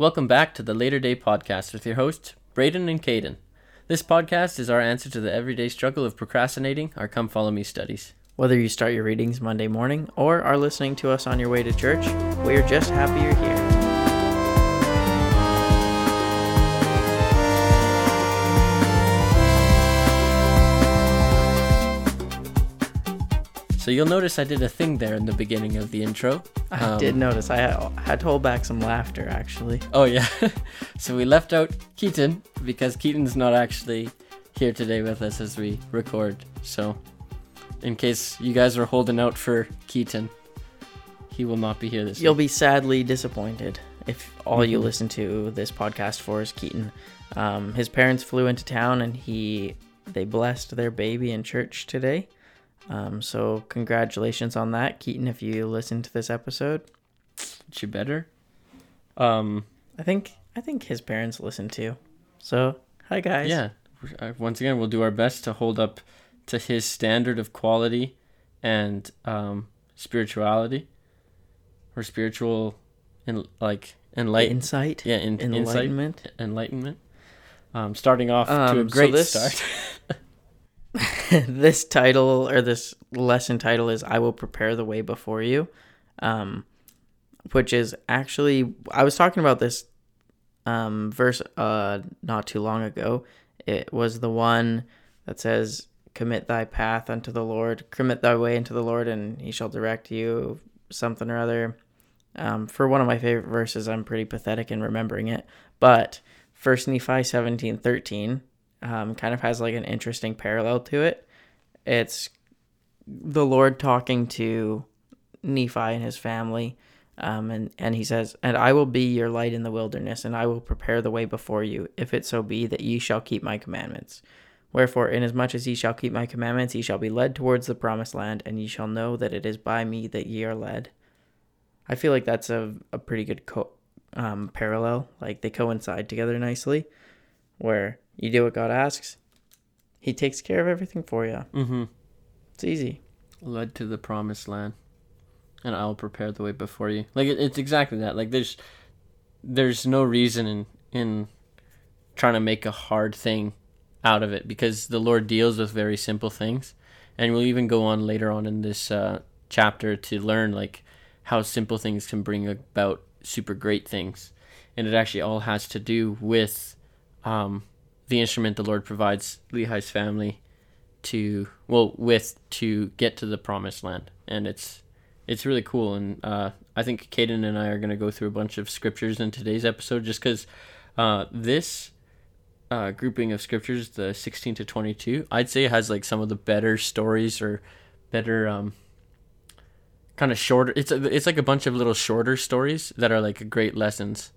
Welcome back to the Later Day Podcast with your hosts, Braden and Caden. This podcast is our answer to the everyday struggle of procrastinating our Come Follow Me studies. Whether you start your readings Monday morning or are listening to us on your way to church, we're just happy you're here. So you'll notice I did a thing there in the beginning of the intro. I Um, did notice. I had- to hold back some laughter, actually. Oh yeah. so we left out Keaton because Keaton's not actually here today with us as we record. So in case you guys were holding out for Keaton, he will not be here this week. You'll week. be sadly disappointed if all you Mhm. listen to this podcast for is Keaton. Um, his parents flew into town and he they blessed their baby in church today. Um, so congratulations on that, Keaton. If you listen to this episode, you better. Um I think I think his parents listen too. So hi guys. yeah. Uh, Once again, we'll do our best to hold up to his standard of quality and um spirituality or spiritual like enlighten Insight. yeah in, insight Enlightenment. enlightenment. Um, starting off to a Um, so great this- start. this title or this lesson title is I will prepare the way before you. Um which is actually I was talking about this um verse uh not too long ago. It was the one that says commit thy path unto the Lord, commit thy way unto the Lord and he shall direct you something or other. Um, for one of my favorite verses, I'm pretty pathetic in remembering it, but First Nephi seventeen thirteen um, kind of has like an interesting parallel to it. It's the Lord talking to Nephi and his family, um, and and he says, "And I will be your light in the wilderness, and I will prepare the way before you, if it so be that ye shall keep my commandments." Wherefore, inasmuch as ye shall keep my commandments, ye shall be led towards the promised land, and ye shall know that it is by me that ye are led. I feel like that's a, a pretty good co- um, parallel. Like they coincide together nicely, where you do what God asks, He takes care of everything for you. mm-hmm. It's easy. Led to the promised land, and I'll prepare the way before you. Like it, it's exactly that. Like there's there's no reason in in trying to make a hard thing out of it because the Lord deals with very simple things, and we'll even go on later on in this uh, chapter to learn like how simple things can bring about super great things, and it actually all has to do with um, the instrument the Lord provides Lehi's family to well with to get to the promised land. And it's it's really cool. And uh, i think Caden and i are going to go through a bunch of scriptures in today's episode just because uh, this uh, grouping of scriptures the 16 to 22 i'd say has like some of the better stories or better um, kind of shorter it's a, it's like a bunch of little shorter stories that are like great lessons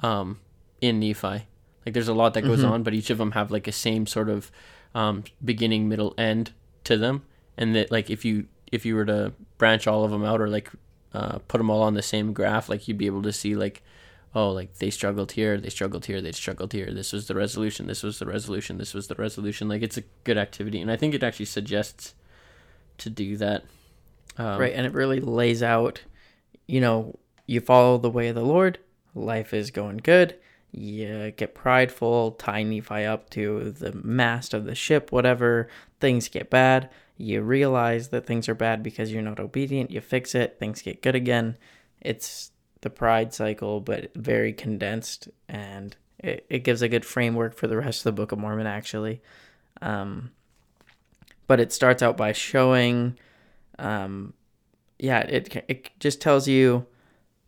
um, in nephi like there's a lot that goes Mhm. on but each of them have like a same sort of um, beginning, middle, end to them, and that like if you if you were to branch all of them out or like uh, put them all on the same graph, like you'd be able to see like oh like they struggled here, they struggled here, they struggled here. This was the resolution. This was the resolution. This was the resolution. Like it's a good activity, and I think it actually suggests to do that. Um, right. And it really lays out, you know, you follow the way of the Lord, life is going good. You get prideful, tie Nephi up to the mast of the ship, whatever. Things get bad. You realize that things are bad because you're not obedient. You fix it. Things get good again. It's the pride cycle, but very condensed. And it, it gives a good framework for the rest of the Book of Mormon, actually. Um, but it starts out by showing um, yeah, it it just tells you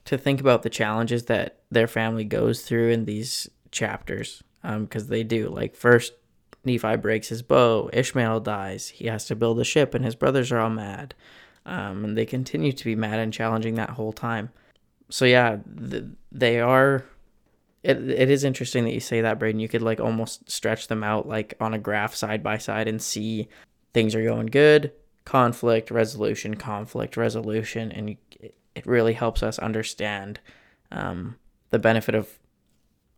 to think about the challenges that their family goes through in these chapters, because they do. Like first, Nephi breaks his bow, Ishmael dies, he has to build a ship, and his brothers are all mad, um, and they continue to be mad and challenging that whole time. So yeah, th- they are. It, it is interesting that you say that, Braden. You could like almost stretch them out like on a graph side by side and see things are going good, conflict resolution conflict resolution and it really helps us understand um, the benefit of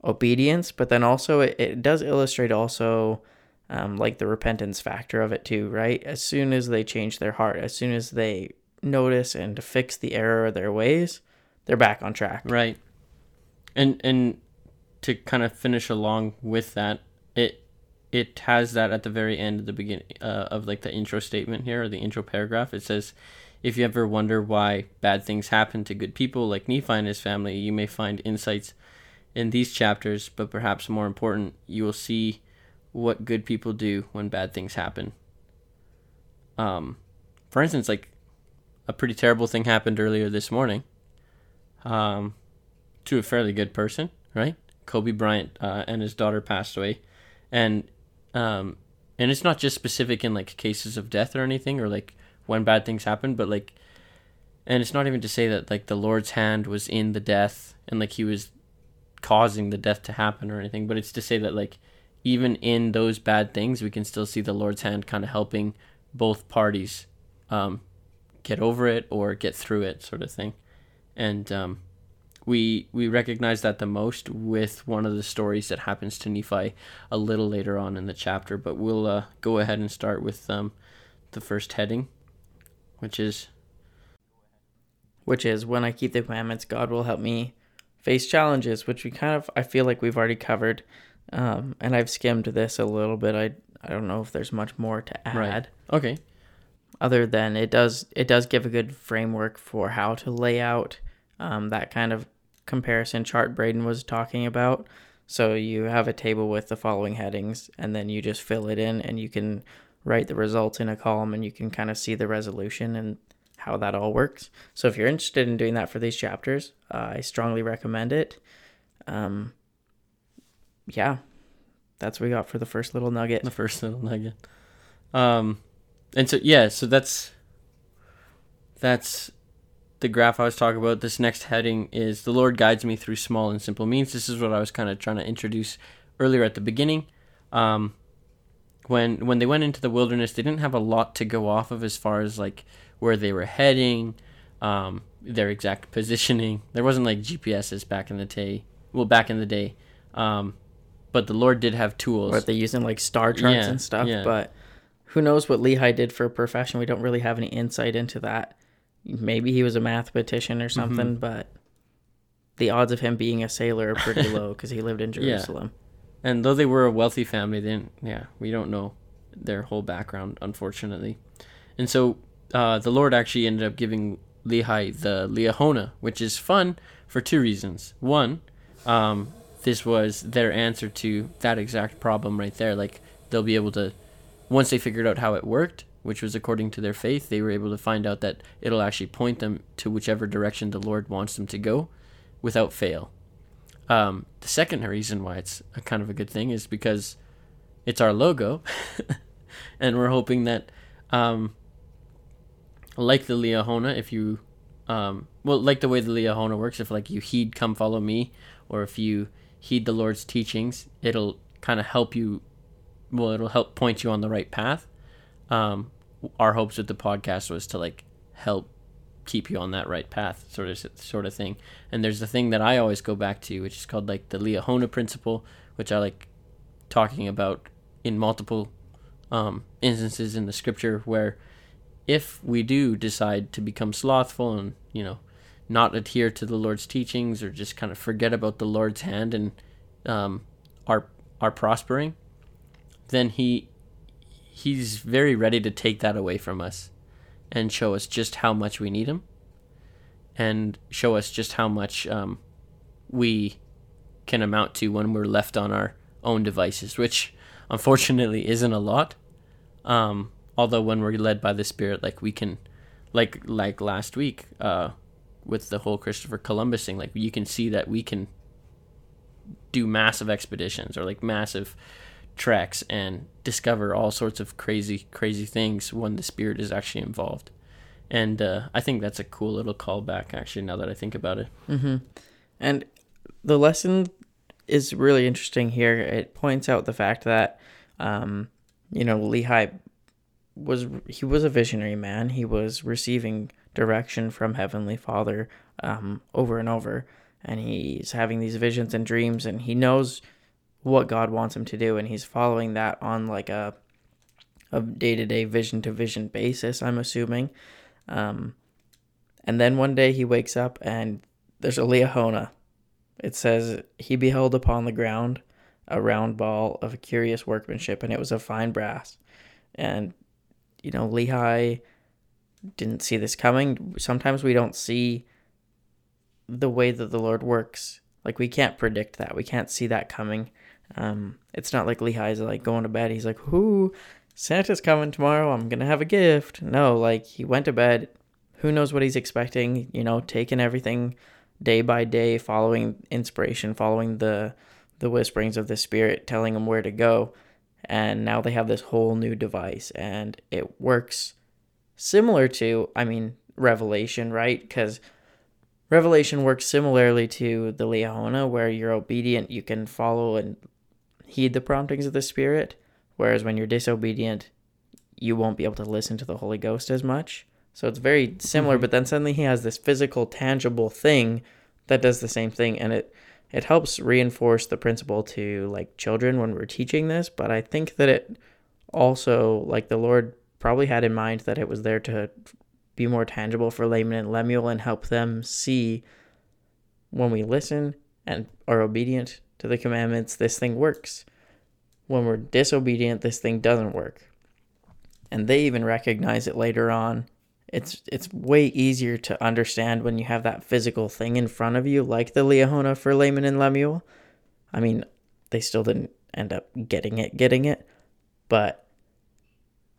obedience but then also it, it does illustrate also um, like the repentance factor of it too right as soon as they change their heart as soon as they notice and fix the error of their ways they're back on track Right. and and to kind of finish along with that, it it has that at the very end of the beginning uh, of like the intro statement here or the intro paragraph. It says, "If you ever wonder why bad things happen to good people like Nephi and his family, you may find insights in these chapters, but perhaps more important, you will see what good people do when bad things happen." Um, for instance, like a pretty terrible thing happened earlier this morning. Um, to a fairly good person, right? Kobe Bryant uh, and his daughter passed away, and um, and it's not just specific in like cases of death or anything or like when bad things happen, but like, and it's not even to say that like the Lord's hand was in the death and like he was causing the death to happen or anything, but it's to say that like even in those bad things, we can still see the Lord's hand kind of helping both parties um, get over it or get through it, sort of thing, and um, we we recognize that the most with one of the stories that happens to Nephi a little later on in the chapter. But we'll uh, go ahead and start with um, the first heading, which is which is when I keep the commandments, God will help me face challenges, which we kind of I feel like we've already covered, um, and I've skimmed this a little bit. I I don't know if there's much more to add. Right. Okay. Other than it does it does give a good framework for how to lay out um, that kind of comparison chart Braden was talking about. So you have a table with the following headings, and then you just fill it in, and you can write the results in a column, and you can kind of see the resolution and how that all works. So if you're interested in doing that for these chapters, uh, I strongly recommend it. Um, yeah, that's what we got for the first little nugget. The first little nugget. Um, and so yeah, so that's that's the graph I was talking about, this next heading is the Lord guides me through small and simple means. This is what I was kind of trying to introduce earlier at the beginning. Um, when when they went into the wilderness, they didn't have a lot to go off of as far as like where they were heading, um, their exact positioning. There wasn't like GPSs back in the day. Well, back in the day, um, but the Lord did have tools. But they using like star charts Yeah, and stuff. yeah. But who knows what Lehi did for a profession? We don't really have any insight into that. Maybe he was a mathematician or something, Mm-hmm. but the odds of him being a sailor are pretty low because he lived in Yeah. And though they were a wealthy family, didn't, yeah, we don't know their whole background, unfortunately. And so uh, the Lord actually ended up giving Lehi the Liahona, which is fun for two reasons. One, um, this was their answer to that exact problem right there. Like they'll be able to, once they figured out how it worked, which was according to their faith, they were able to find out that it'll actually point them to whichever direction the Lord wants them to go without fail. Um, the second reason why it's a kind of a good thing is because it's our logo, and we're hoping that, um, like the Liahona, if you, um, well, like the way the Liahona works, if like you heed "Come Follow Me," or if you heed the Lord's teachings, it'll kind of help you. Well, it'll help point you on the right path. Um, our hopes with the podcast was to like help keep you on that right path, sort of sort of thing. And there's the thing that I always go back to, which is called like the Liahona principle, which I like talking about in multiple um, instances in the scripture where if we do decide to become slothful and you know not adhere to the Lord's teachings or just kind of forget about the Lord's hand and um, are are prospering, then he he's very ready to take that away from us and show us just how much we need him and show us just how much um, we can amount to when we're left on our own devices, which unfortunately isn't a lot. Um, although when we're led by the Spirit, like we can, like like last week uh, with the whole Christopher Columbus thing, like you can see that we can do massive expeditions or like massive treks and discover all sorts of crazy crazy things when the spirit is actually involved and uh, i think that's a cool little callback actually now that i think about it Mm-hmm. And the lesson is really interesting here. It points out the fact that, um, you know, Lehi was he was a visionary man. He was receiving direction from Heavenly Father um, over and over, and he's having these visions and dreams, and he knows what God wants him to do, and he's following that on like a a day to day, vision to vision basis. I'm assuming. Um, and then one day he wakes up and there's a Liahona it says, He beheld upon the ground a round ball of curious workmanship, and it was of fine brass. And, you know, Lehi didn't see this coming. Sometimes we don't see the way that the Lord works. Like, we can't predict that. We can't see that coming. Um, it's not like Lehi's like going to bed. He's like, "Whoo, Santa's coming tomorrow. I'm gonna have a gift." No, like he went to bed. Who knows what he's expecting? You know, taking everything day by day, following inspiration, following the the whisperings of the Spirit, telling him where to go. And now they have this whole new device, and it works similar to, I mean, Revelation, right? Because Revelation works similarly to the Liahona, where you're obedient, you can follow and heed the promptings of the Spirit, whereas when you're disobedient, you won't be able to listen to the Holy Ghost as much. So it's very similar, mm-hmm. but then suddenly he has this physical, tangible thing that does the same thing, and it it helps reinforce the principle to like children when we're teaching this. But I think that it also like the Lord probably had in mind that it was there to be more tangible for Laman and Lemuel and help them see when we listen and are obedient to the commandments, this thing works. When we're disobedient, this thing doesn't work. And they even recognize it later on. It's it's way easier to understand when you have that physical thing in front of you, like the Liahona for Laman and Lemuel. I mean, they still didn't end up getting it, getting it, but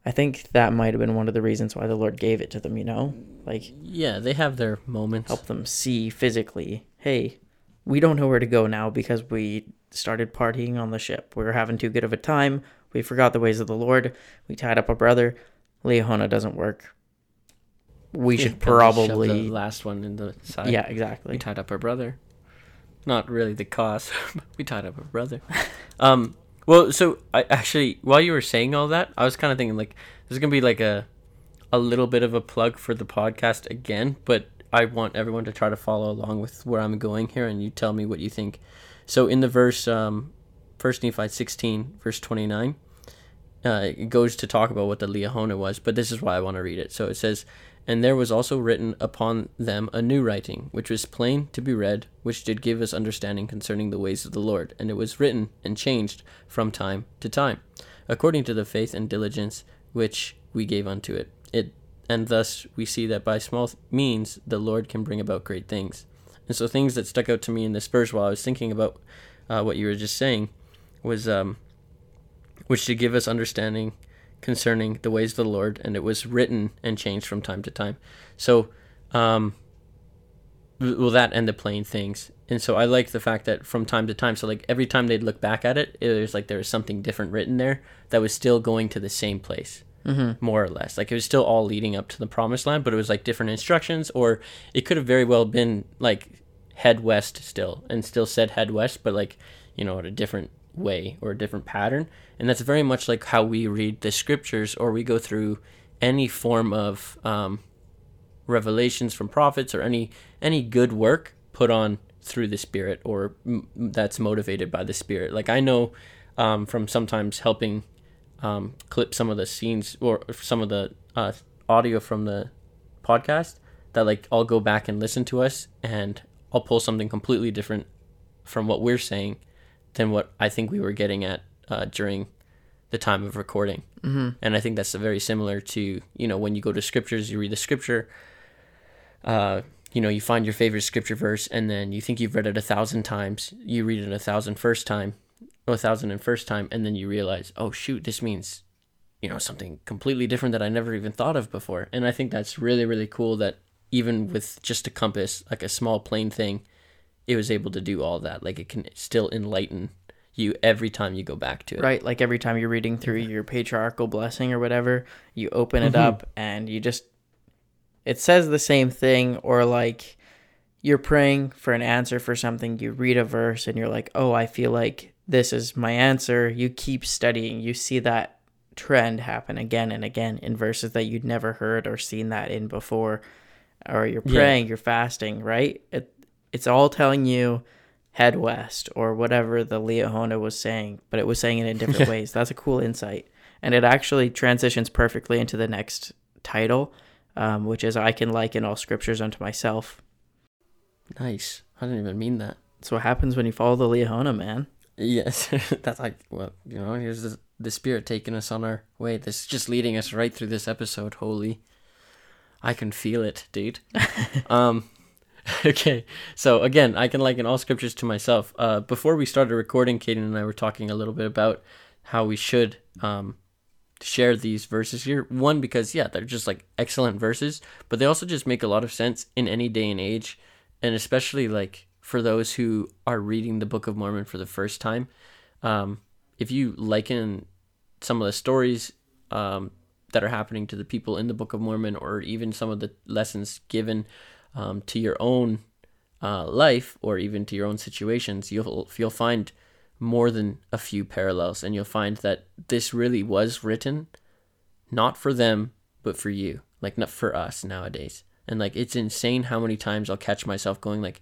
I think that might have been one of the reasons why the Lord gave it to them, you know? Like Yeah, they have their moments. Help them see physically, hey, we don't know where to go now because we started partying on the ship. We were having too good of a time. We forgot the ways of the Lord. We tied up a brother. Liahona doesn't work. We should probably the last one in the side. Yeah, exactly. We tied up our brother. Not really the cause. we tied up a brother. um. Well, so I actually, while you were saying all that, I was kind of thinking like, there's gonna be like a, a little bit of a plug for the podcast again, but I want everyone to try to follow along with where I'm going here, and you tell me what you think. So in the verse, um, First Nephi 16, verse 29, uh, it goes to talk about what the Liahona was, but this is why I want to read it. So it says, And there was also written upon them a new writing, which was plain to be read, which did give us understanding concerning the ways of the Lord. And it was written and changed from time to time, according to the faith and diligence which we gave unto it. It and thus we see that by small means the Lord can bring about great things. And so things that stuck out to me in this verse while I was thinking about uh, what you were just saying was um, which to give us understanding concerning the ways of the Lord, and it was written and changed from time to time. So, um, well, that and the plain things. And so I like the fact that from time to time, so like every time they'd look back at it, it was like there was something different written there that was still going to the same place mm-hmm. more or less. Like it was still all leading up to the promised land, but it was like different instructions, or it could have very well been like head west still and still said head west, but like, you know, in a different way or a different pattern. And that's very much like how we read the scriptures or we go through any form of um, revelations from prophets or any any good work put on through the spirit or m- that's motivated by the spirit like i know um, from sometimes helping um, clip some of the scenes or some of the uh, audio from the podcast that like I'll go back and listen to us and I'll pull something completely different from what we're saying than what I think we were getting at uh, during the time of recording. Mm-hmm. And I think that's very similar to, you know, when you go to scriptures, you read the scripture, uh, you know, you find your favorite scripture verse and then you think you've read it a thousand times, you read it a thousand first time, a thousand and first time, and then you realize, oh shoot, this means, you know, something completely different that I never even thought of before. And I think that's really, really cool that even with just a compass, like a small plain thing, it was able to do all that. Like it can still enlighten you every time you go back to it. Right. Like every time you're reading through your patriarchal blessing or whatever, you open it mm-hmm. up and you just, it says the same thing, or like you're praying for an answer for something, you read a verse and you're like, oh, I feel like this is my answer. You keep studying, you see that trend happen again and again in verses that you'd never heard or seen that in before. Or you're praying, yeah. you're fasting, right? It, it's all telling you head west or whatever the Liahona was saying, but it was saying it in different ways. That's a cool insight. And it actually transitions perfectly into the next title, um, which is I can liken all scriptures unto myself. Nice. I didn't even mean that. That's what happens when you follow the Liahona, man. Yes, that's like well, you know, here's the the spirit taking us on our way. This is just leading us right through this episode. Holy, I can feel it, dude. um, okay, so again, I can liken all scriptures to myself. Uh, before we started recording, Caden and I were talking a little bit about how we should um share these verses here. One because yeah, they're just like excellent verses, but they also just make a lot of sense in any day and age, and especially like for those who are reading the Book of Mormon for the first time. Um, if you liken some of the stories um, that are happening to the people in the Book of Mormon, or even some of the lessons given um, to your own uh, life, or even to your own situations, you'll you'll find more than a few parallels, and you'll find that this really was written not for them, but for you, like not for us nowadays. And like it's insane how many times I'll catch myself going like,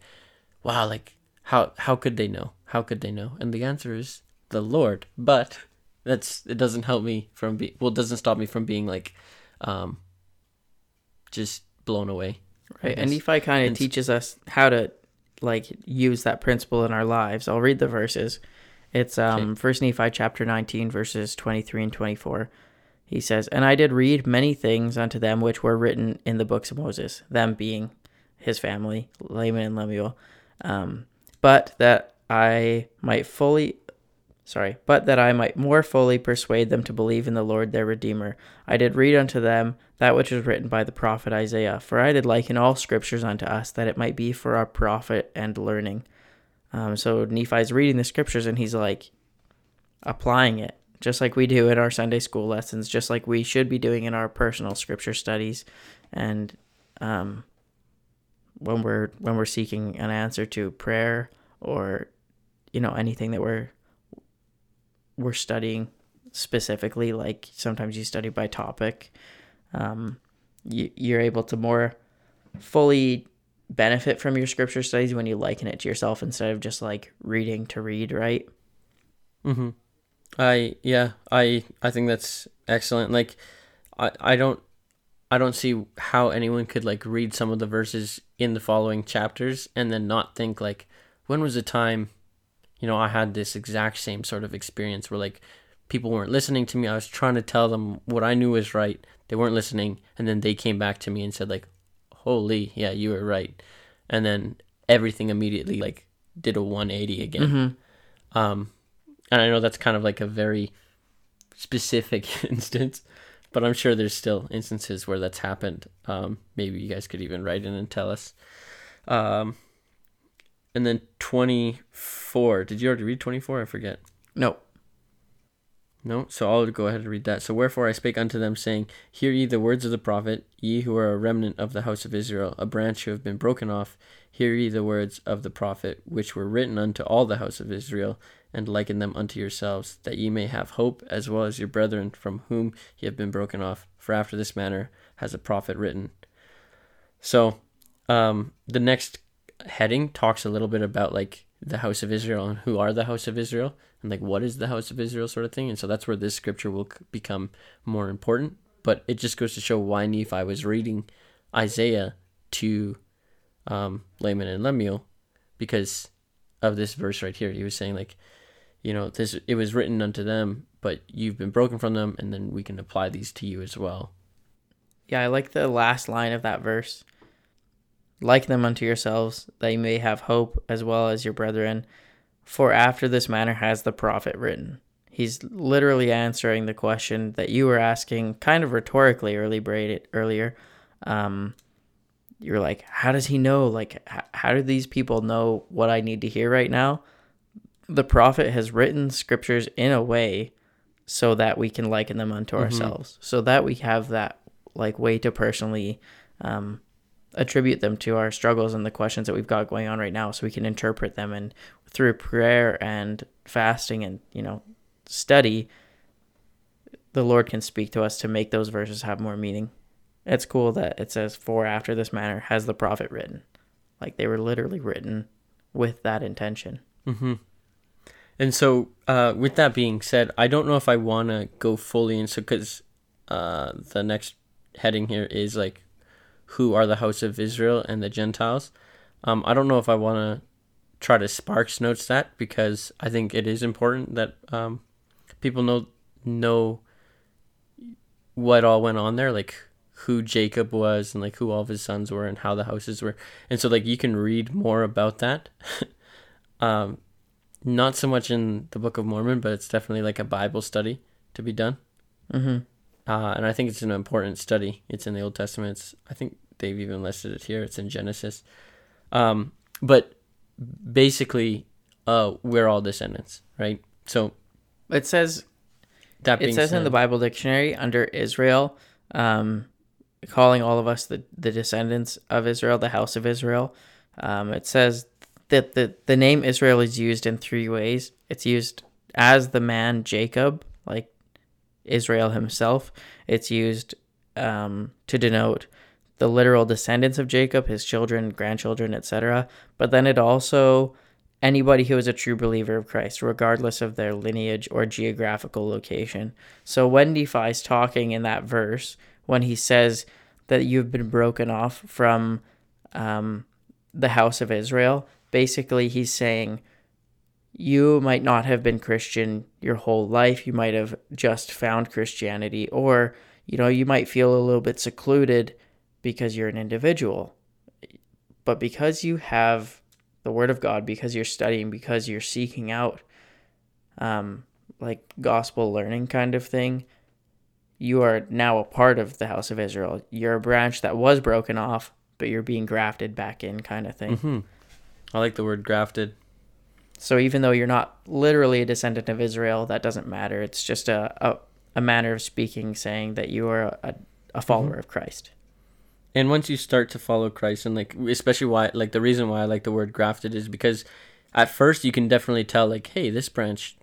wow, like how how could they know? How could they know? And the answer is the Lord. But that's it doesn't help me from be well, it doesn't stop me from being like um just blown away. Right. And Nephi kind of teaches us how to like use that principle in our lives. I'll read the verses. It's um okay. First Nephi chapter 19 verses 23 and 24. He says, "And I did read many things unto them which were written in the books of Moses, them being his family, Laman and Lemuel, um, but that I might fully sorry, but that I might more fully persuade them to believe in the Lord their Redeemer. I did read unto them that which was written by the prophet Isaiah, for I did liken all scriptures unto us, that it might be for our profit and learning. Um, so Nephi's reading the scriptures and he's like applying it, just like we do in our Sunday school lessons, just like we should be doing in our personal scripture studies. And um, when we're when we're seeking an answer to prayer or you know anything that we're we're studying specifically like sometimes you study by topic um, you, you're able to more fully benefit from your scripture studies when you liken it to yourself instead of just like reading to read right? Mm-hmm. I yeah i i think that's excellent. Like i i don't I don't see how anyone could like read some of the verses in the following chapters and then not think like when was the time you know I had this exact same sort of experience where like people weren't listening to me. I was trying to tell them what I knew was right. They weren't listening. And then they came back to me and said like holy yeah you were right. And then everything immediately like did a 180 again. Mm-hmm. um and I know that's kind of like a very specific instance but I'm sure there's still instances where that's happened. Um, maybe you guys could even write in and tell us. Um, and then 24. Did you already read 24? I forget. No. No, so I'll go ahead and read that. So wherefore I spake unto them, saying, Hear ye the words of the prophet, ye who are a remnant of the house of Israel, a branch who have been broken off. Hear ye the words of the prophet, which were written unto all the house of Israel, and liken them unto yourselves, that ye may have hope, as well as your brethren from whom ye have been broken off. For after this manner has a prophet written. So, um, the next heading talks a little bit about like the house of Israel and who are the house of Israel and like what is the house of Israel sort of thing. And so that's where this scripture will become more important. But it just goes to show why Nephi was reading Isaiah to um, Laman and Lemuel because of this verse right here. He was saying like, you know, this it was written unto them, but you've been broken from them, and then we can apply these to you as well. Yeah, I like the last line of that verse. Like them unto yourselves, that you may have hope as well as your brethren. For after this manner has the prophet written. He's literally answering the question that you were asking, kind of rhetorically early braided earlier. Um, you're like, how does he know? Like, how do these people know what I need to hear right now? The prophet has written scriptures in a way so that we can liken them unto mm-hmm. ourselves, so that we have that like way to personally um, attribute them to our struggles and the questions that we've got going on right now, so we can interpret them and through prayer and fasting and you know study, the Lord can speak to us to make those verses have more meaning. It's cool that it says, "For after this manner has the prophet written," like they were literally written with that intention. Mm-hmm. And so, uh, with that being said, I don't know if I want to go fully into because uh, the next heading here is like, who are the house of Israel and the Gentiles. Um, I don't know if I want to try to sparks notes that because I think it is important that um, people know know what all went on there, like who Jacob was and like who all of his sons were and how the houses were, and so like you can read more about that. um, not so much in the Book of Mormon, but it's definitely like a Bible study to be done. Mm-hmm. Uh, and I think it's an important study. It's in the Old Testament. It's, I think they've even listed it here. It's in Genesis. Um, but basically, uh, we're all descendants, right? So It says that being it says said, in the Bible dictionary under Israel, um, calling all of us the, the descendants of Israel, the house of Israel. Um, it says that the, the name Israel is used in three ways. It's used as the man Jacob, like Israel himself. It's used um, to denote the literal descendants of Jacob, his children, grandchildren, etc. But then it also anybody who is a true believer of Christ, regardless of their lineage or geographical location. So when Nephi's talking in that verse, when he says that you've been broken off from um, the house of Israel, basically he's saying you might not have been Christian your whole life. You might have just found Christianity, or you know, you might feel a little bit secluded because you're an individual. But because you have the Word of God, because you're studying, because you're seeking out, um, like gospel learning kind of thing, you are now a part of the house of Israel. You're a branch that was broken off, but you're being grafted back in, kind of thing. Mhm. I like the word grafted. So even though you're not literally a descendant of Israel, that doesn't matter. It's just a, a, a manner of speaking saying that you are a, a mm-hmm. follower of Christ. And once you start to follow Christ, and like especially why, like the reason why I like the word grafted is because at first you can definitely tell, like, hey, this branch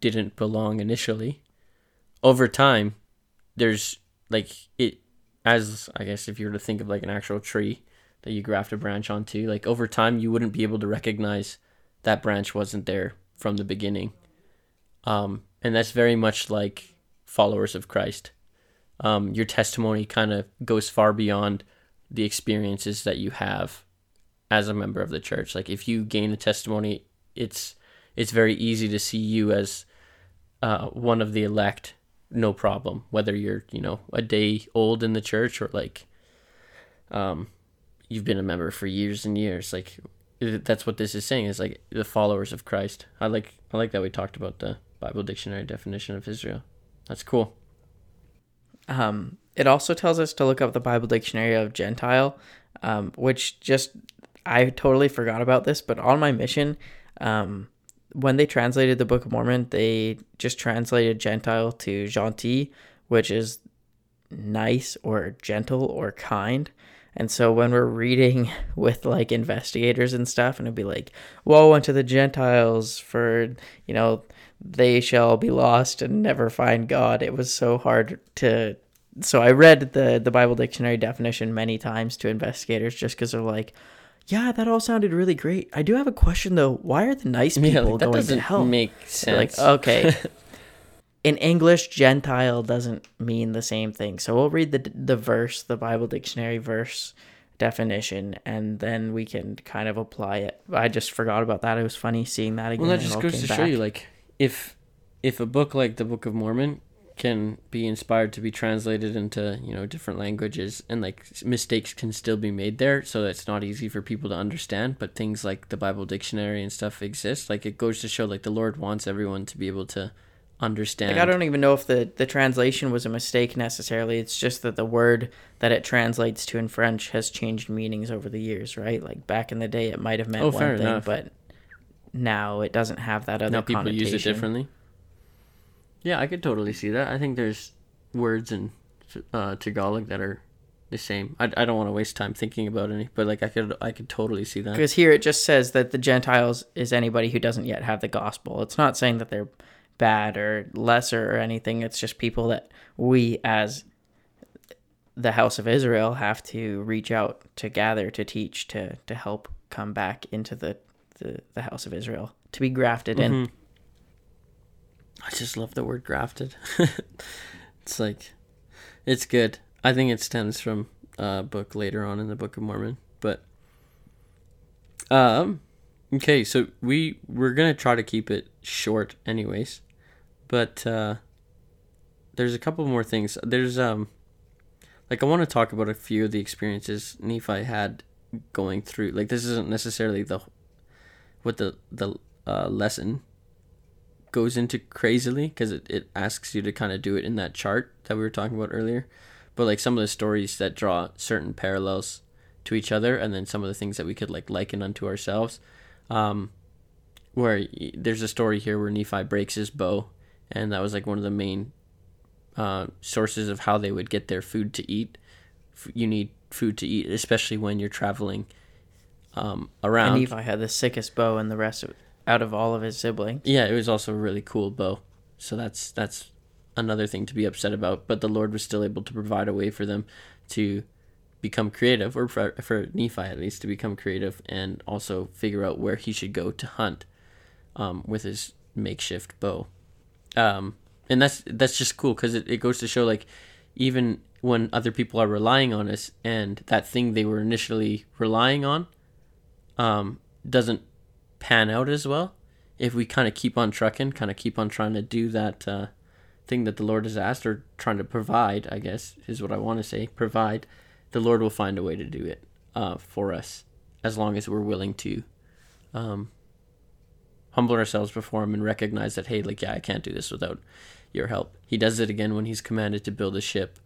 didn't belong initially. Over time, there's like it, as I guess if you were to think of like an actual tree that you graft a branch onto, like over time you wouldn't be able to recognize that branch wasn't there from the beginning. Um, and that's very much like followers of Christ um, your testimony kind of goes far beyond the experiences that you have as a member of the church. Like if you gain a testimony, it's it's very easy to see you as uh, one of the elect, no problem. Whether you're you know a day old in the church or like um, you've been a member for years and years. Like that's what this is saying is like the followers of Christ. I like I like that we talked about the Bible dictionary definition of Israel. That's cool. Um, it also tells us to look up the Bible dictionary of Gentile, um, which just I totally forgot about this, but on my mission, um, when they translated the Book of Mormon, they just translated Gentile to gentil, which is nice or gentle or kind. And so when we're reading with like investigators and stuff, and it'd be like, woe unto the Gentiles for, you know, they shall be lost and never find God. It was so hard to. So I read the, the Bible dictionary definition many times to investigators just because they're like, yeah, that all sounded really great. I do have a question though. Why are the nice people Yeah, like, that going doesn't hell? make They're like, okay. In English, Gentile doesn't mean the same thing. So we'll read the the verse, the Bible dictionary verse definition, and then we can kind of apply it. I just forgot about that. It was funny seeing that again. Well, that just goes to back. show you, like, if if a book like the Book of Mormon can be inspired to be translated into you know different languages, and like mistakes can still be made there, so it's not easy for people to understand. But things like the Bible dictionary and stuff exist. Like, it goes to show, like, the Lord wants everyone to be able to understand. Like I don't even know if the the translation was a mistake necessarily. It's just that the word that it translates to in French has changed meanings over the years, right? Like back in the day, it might have meant Oh, one fair thing, people but now it doesn't have that other now people use it differently. Yeah, I could totally see that. I think there's words in uh, Tagalog that are the same. I, I don't want to waste time thinking about any, but like I could I could totally see that. Because here it just says that the Gentiles is anybody who doesn't yet have the gospel. It's not saying that they're bad or lesser or anything. It's just people that we as the house of Israel have to reach out to gather to teach to to help come back into the the, the house of Israel to be grafted in. Mhm. I just love the word grafted. it's like, it's good. I think it stems from a book later on in the Book of Mormon, but um, Okay, so we we're gonna try to keep it short, anyways, but uh, there's a couple more things. There's um, like I want to talk about a few of the experiences Nephi had going through. Like this isn't necessarily the what the the uh, lesson goes into crazily because it, it asks you to kind of do it in that chart that we were talking about earlier but like some of the stories that draw certain parallels to each other and then some of the things that we could like liken unto ourselves um, where there's a story here where nephi breaks his bow and that was like one of the main uh, sources of how they would get their food to eat you need food to eat especially when you're traveling um, around And Nephi had the sickest bow and the rest of out of all of his siblings. yeah, it was also a really cool bow. So that's that's another thing to be upset about. But the Lord was still able to provide a way for them to become creative, or for, for Nephi at least to become creative, and also figure out where he should go to hunt um, with his makeshift bow. Um, and that's that's just cool because it, it goes to show like even when other people are relying on us and that thing they were initially relying on um, doesn't pan out as well if we kind of keep on trucking kind of keep on trying to do that uh, thing that the lord has asked or trying to provide i guess is what i want to say provide the lord will find a way to do it uh, for us as long as we're willing to um, humble ourselves before him and recognize that hey like yeah i can't do this without your help. He does it again when he's commanded to build a ship.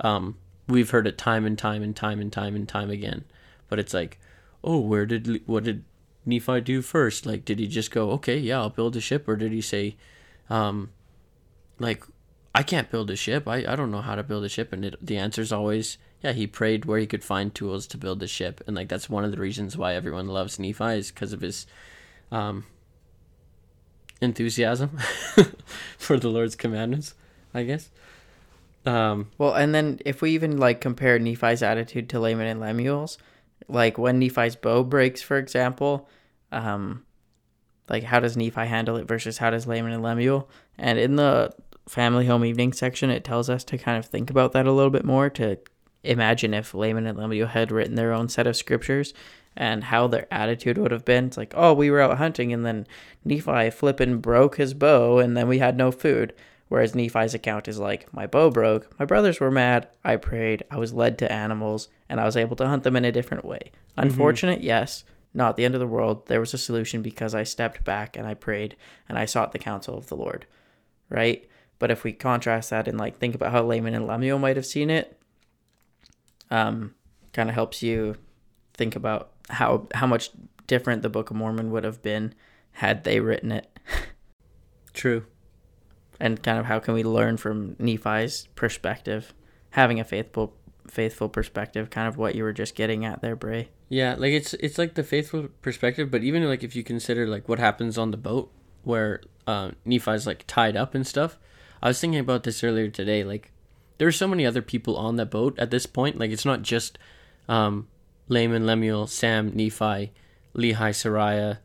Um, we've heard it time and time and time and time and time again. But it's like oh where did what did nephi do first? Like did he just go okay yeah i'll build a ship? Or did he say um like i can't build a ship. I, I don't know how to build a ship. And it, the answer is always yeah he prayed where he could find tools to build a ship. And like that's one of the reasons why everyone loves nephi is because of his um enthusiasm for the lord's commandments i guess um Well, and then if we even like compare Nephi's attitude to Laman and Lemuel's, like when Nephi's bow breaks, for example, um, like how does Nephi handle it versus how does Laman and Lemuel? And in the family home evening section, it tells us to kind of think about that a little bit more to imagine if Laman and Lemuel had written their own set of scriptures and how their attitude would have been. It's like, oh, we were out hunting and then Nephi flippin' broke his bow and then we had no food. Whereas Nephi's account is like, my bow broke, my brothers were mad, I prayed, I was led to animals, and I was able to hunt them in a different way. Mm-hmm. Unfortunate, yes, not the end of the world. There was a solution because I stepped back and I prayed and I sought the counsel of the Lord, right? But if we contrast that and like think about how Laman and Lemuel might have seen it, um, kind of helps you think about how how much different the Book of Mormon would have been had they written it. true and kind of how can we learn from Nephi's perspective, having a faithful faithful perspective, kind of what you were just getting at there, Bray. Yeah, like it's it's like the faithful perspective, but even like if you consider like what happens on the boat where uh, Nephi's like tied up and stuff. I was thinking about this earlier today. Like there are so many other people on that boat at this point. Like it's not just um, Laman, Lemuel, Sam, Nephi, Lehi, Sariah,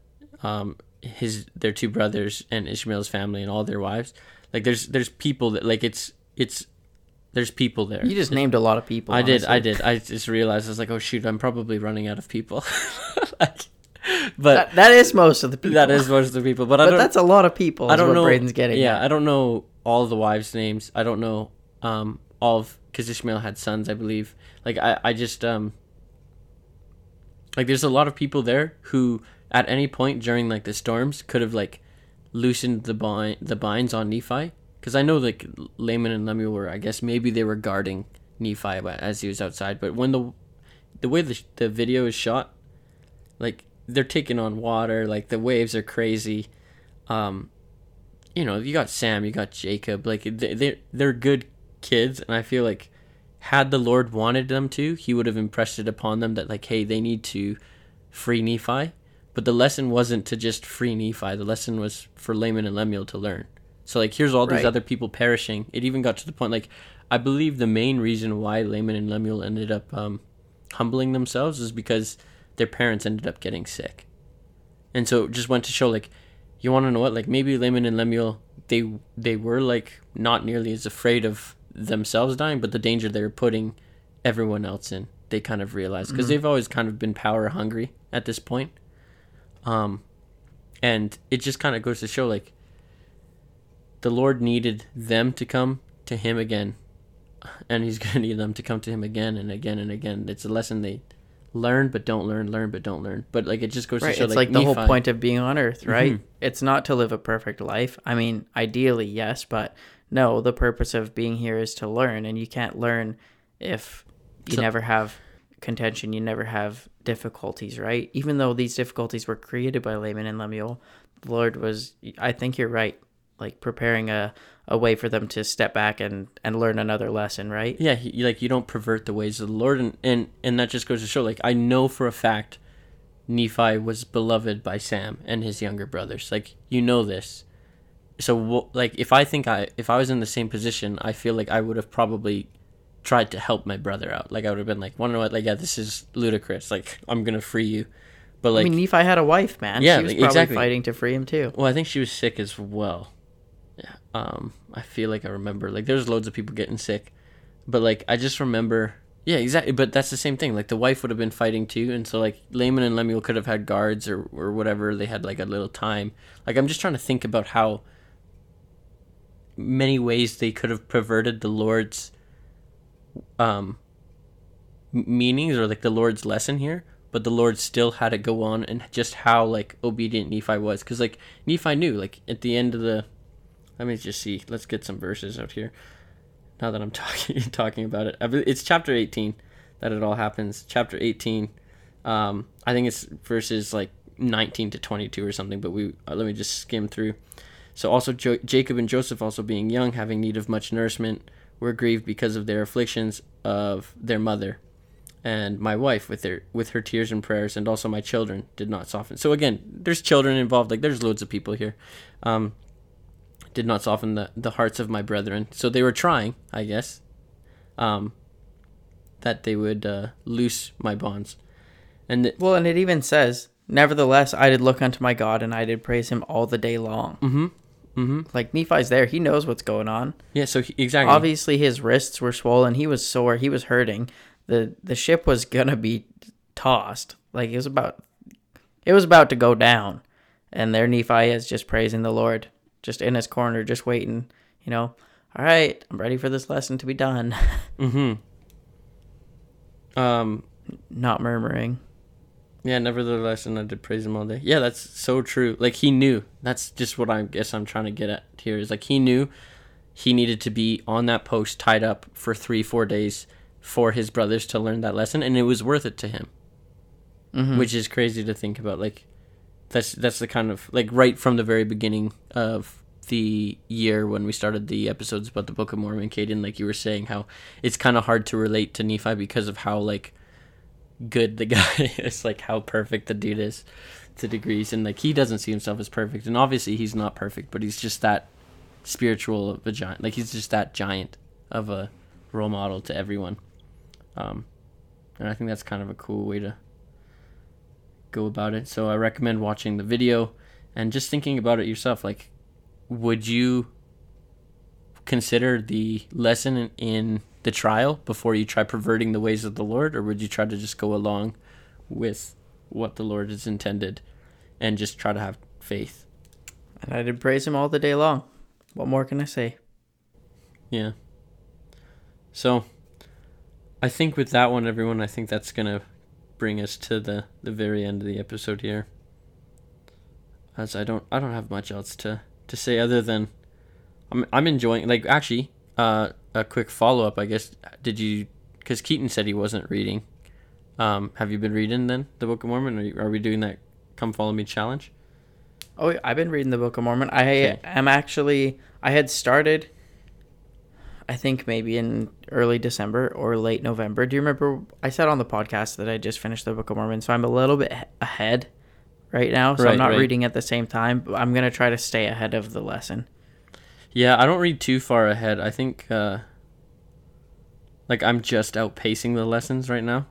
um, his their two brothers, and Ishmael's family and all their wives. Like there's there's people that like it's it's there's people there. You just named a lot of people. I did, I did. I just realized I was like, oh shoot, I'm probably running out of people. Like, but That, that is most of the people. that is most of the people. But, I but that's a lot of people. I don't know. Braden's getting. yeah, at. I don't know all the wives' names. I don't know um of because Ishmael had sons, I believe. Like I, I just um. Like there's a lot of people there who at any point during like the storms could have like loosened the bind the binds on Nephi because I know like Laman and Lemuel were I guess maybe they were guarding Nephi as he was outside, but when the the way the the video is shot, like they're taking on water, like the waves are crazy. Um, you know, you got Sam, you got Jacob, like they they they're good kids, and I feel like had the Lord wanted them to, He would have impressed it upon them that like, hey, they need to free Nephi. But the lesson wasn't to just free Nephi. The lesson was for Laman and Lemuel to learn. So like, here's all these Right. other people perishing. It even got to the point like, I believe the main reason why Laman and Lemuel ended up um, humbling themselves is because their parents ended up getting sick. And so it just went to show like you want to know what like maybe Laman and Lemuel they they were like not nearly as afraid of themselves dying but the danger they're putting everyone else in they kind of realize because they've always kind of been power hungry at this point Um, and it just kind of goes to show like the Lord needed them to come to Him again, and He's gonna need them to come to Him again and again and again. It's a lesson they learn but don't learn, learn but don't learn. But like it just goes Right. to show It's like, the whole point of being on earth, right? Mhm. It's not to live a perfect life. I mean, ideally, yes, but no, the purpose of being here is to learn, and you can't learn if you So- never have contention, you never have difficulties, right? Even though these difficulties were created by Laman and Lemuel, the Lord was, I think you're right, like preparing a, a way for them to step back and, and learn another lesson, right? Yeah, he, like you don't pervert the ways of the Lord, and, and and that just goes to show. Like I know for a fact, Nephi was beloved by Sam and his younger brothers. Like you know this, so like if I think I if I was in the same position, I feel like I would have probably tried to help my brother out. Like I would have been like, "Want what? Like yeah, this is ludicrous. Like I'm gonna free you," but like I mean, Nephi had a wife, man. Yeah, she was like, probably exactly. fighting to free him too. Well, I think she was sick as well. Yeah. Um, I feel like I remember like there's loads of people getting sick, but like I just remember. Yeah, exactly. But that's the same thing. Like the wife would have been fighting too, and so like Laman and Lemuel could have had guards or or whatever. They had like a little time. Like I'm just trying to think about how many ways they could have perverted the Lord's um meanings or like the Lord's lesson here, but the Lord still had to go on and just how like obedient Nephi was, because like Nephi knew like at the end of the, let me just see, let's get some verses out here. Now that I'm talking talking about it, it's chapter 18 that it all happens. Chapter 18, um, I think it's verses like 19 to 22 or something. But we uh, let me just skim through. So also jo- Jacob and Joseph, also being young, having need of much nourishment, were grieved because of their afflictions of their mother, and my wife with their with her tears and prayers, and also my children did not soften. So again, there's children involved. Like there's loads of people here. Um, did not soften the, the hearts of my brethren. So they were trying, I guess, um, that they would uh, loose my bonds. And th- Well, and it even says, Nevertheless, I did look unto my God, and I did praise him all the day long. Mhm. Mhm. Like Nephi's there, he knows what's going on. yeah, so he, exactly. Obviously, his wrists were swollen. He was sore. He was hurting. the The ship was gonna be tossed. Like it was about, it was about to go down, and there Nephi is just praising the Lord, just in his corner, just waiting. You know, all right, I'm ready for this lesson to be done. mm-hmm. Um. Not murmuring. Yeah, nevertheless, and I did praise him all day. Yeah, that's so true. Like he knew. That's just what I guess I'm trying to get at here. Is like he knew he needed to be on that post, tied up for three, four days for his brothers to learn that lesson, and it was worth it to him. Mhm. Which is crazy to think about. Like that's that's the kind of like right from the very beginning of the year when we started the episodes about the Book of Mormon, Caden, like you were saying, how it's kind of hard to relate to Nephi because of how like good the guy. Is, like how perfect the dude is to degrees, and like he doesn't see himself as perfect, and obviously he's not perfect, but he's just that spiritual of a giant, like he's just that giant of a role model to everyone, um, and I think that's kind of a cool way to go about it. So I recommend watching the video and just thinking about it yourself, like would you consider the lesson in, in the trial before you try perverting the ways of the Lord, or would you try to just go along with what the Lord has intended and just try to have faith? And I did praise him all the day long. What more can I say? Yeah. So, I think with that one, everyone, I think that's gonna bring us to the the very end of the episode here. As I don't, I don't have much else to to say other than I'm I'm enjoying. Like actually, uh, a quick follow up. I guess did you? Because Keaton said he wasn't reading. Um, have you been reading then the Book of Mormon? Are, you, are we doing that? Come follow me challenge. Oh, I've been reading the Book of Mormon. I Okay. am actually. I had started. I think maybe in early December or late November. Do you remember? I said on the podcast that I just finished the Book of Mormon, so I'm a little bit ahead right now. So Right, I'm not right. reading at the same time. But I'm gonna try to stay ahead of the lesson. Yeah, I don't read too far ahead. I think uh like I'm just outpacing the lessons right now.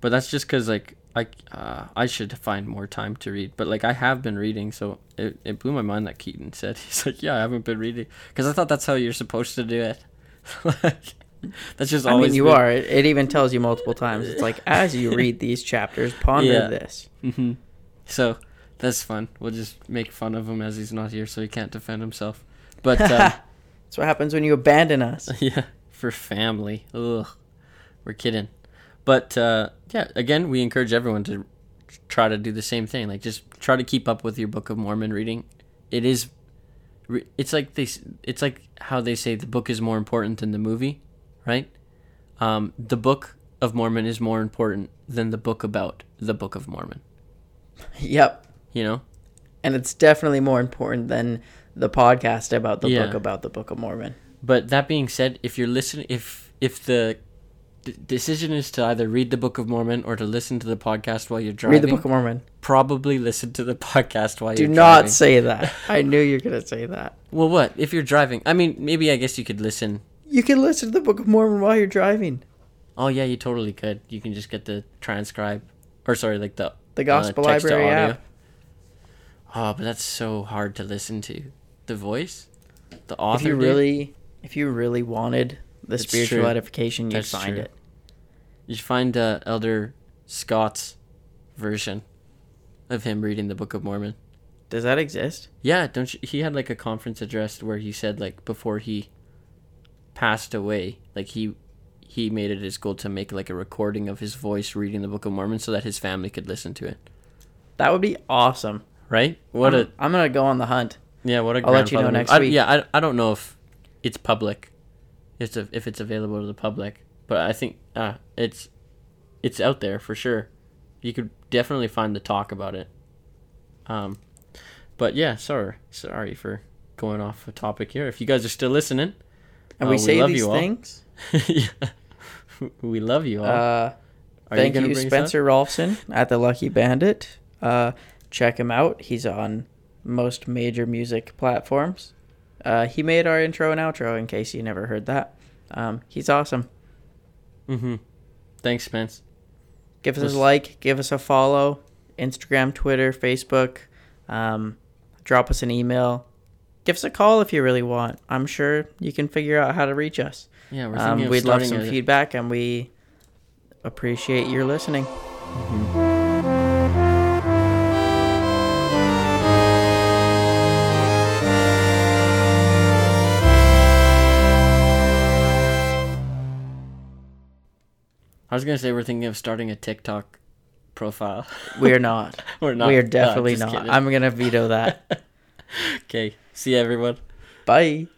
But that's just cuz like I uh, I should find more time to read. But like I have been reading, so it, it blew my mind that Keaton said he's like, "Yeah, I haven't been reading." Cuz I thought that's how you're supposed to do it. like that's just always. I mean, you been- are. It, it even tells you multiple times. It's like as you read these chapters, ponder Yeah. this. hmm So That's fun. We'll just make fun of him as he's not here, so he can't defend himself. But uh, That's what happens when you abandon us. yeah, for family. Ugh, we're kidding. But uh, yeah, again, we encourage everyone to try to do the same thing. Like, just try to keep up with your Book of Mormon reading. It is, it's like they, it's like how they say the book is more important than the movie, right? Um, the Book of Mormon is more important than the book about the Book of Mormon. Yep. You know, And it's definitely more important than the podcast about the Yeah. book about the Book of Mormon. But that being said, if you're listening, if if the d- decision is to either read the Book of Mormon or to listen to the podcast while you're driving, Read the Book of Mormon. probably listen to the podcast while Do you're driving. Do not driving. say that. I knew you were going to say that. Well, what if you're driving? I mean, maybe I guess you could listen. You can listen to the Book of Mormon while you're driving. Oh yeah, you totally could. You can just get the transcribe, or sorry, like the The uh, Gospel to Library audio. app. Oh, but that's so hard to listen to. The voice, the author. If you dude, really, if you really wanted the spiritual true. edification, you'd That's find true. it. you should find uh, Elder Scott's version of him reading the Book of Mormon. Does that exist? Yeah, don't you, he had like a conference address where he said like before he passed away, like he he made it his goal to make like a recording of his voice reading the Book of Mormon so that his family could listen to it. That would be awesome. Right? What I'm, a I'm gonna go on the hunt. yeah, what a I'll let you know next I- week. yeah, I, I don't know if it's public. If it's if it's available to the public, but I think uh it's it's out there for sure. You could definitely find the talk about it. Um but yeah, sorry. Sorry for going off a topic here. If you guys are still listening, And uh, we say love these you things. yeah. we love you all. Uh, Are thank you, up? Spencer Rolfson at the Lucky Bandit. Uh, check him out. He's on most major music platforms. Uh, he made our intro and outro. In case you never heard that, um, he's awesome. Mm-hmm. Thanks, Spence. Give us a like. Give us a follow. Instagram, Twitter, Facebook. Um, drop us an email. Give us a call if you really want. I'm sure you can figure out how to reach us. Yeah, we're thinking Um, we'd love some a- feedback, and we appreciate your listening. I was gonna say we're thinking of starting a TikTok profile. We are not. we're not. we are definitely just not. kidding. I'm gonna veto that. okay. See everyone. Bye.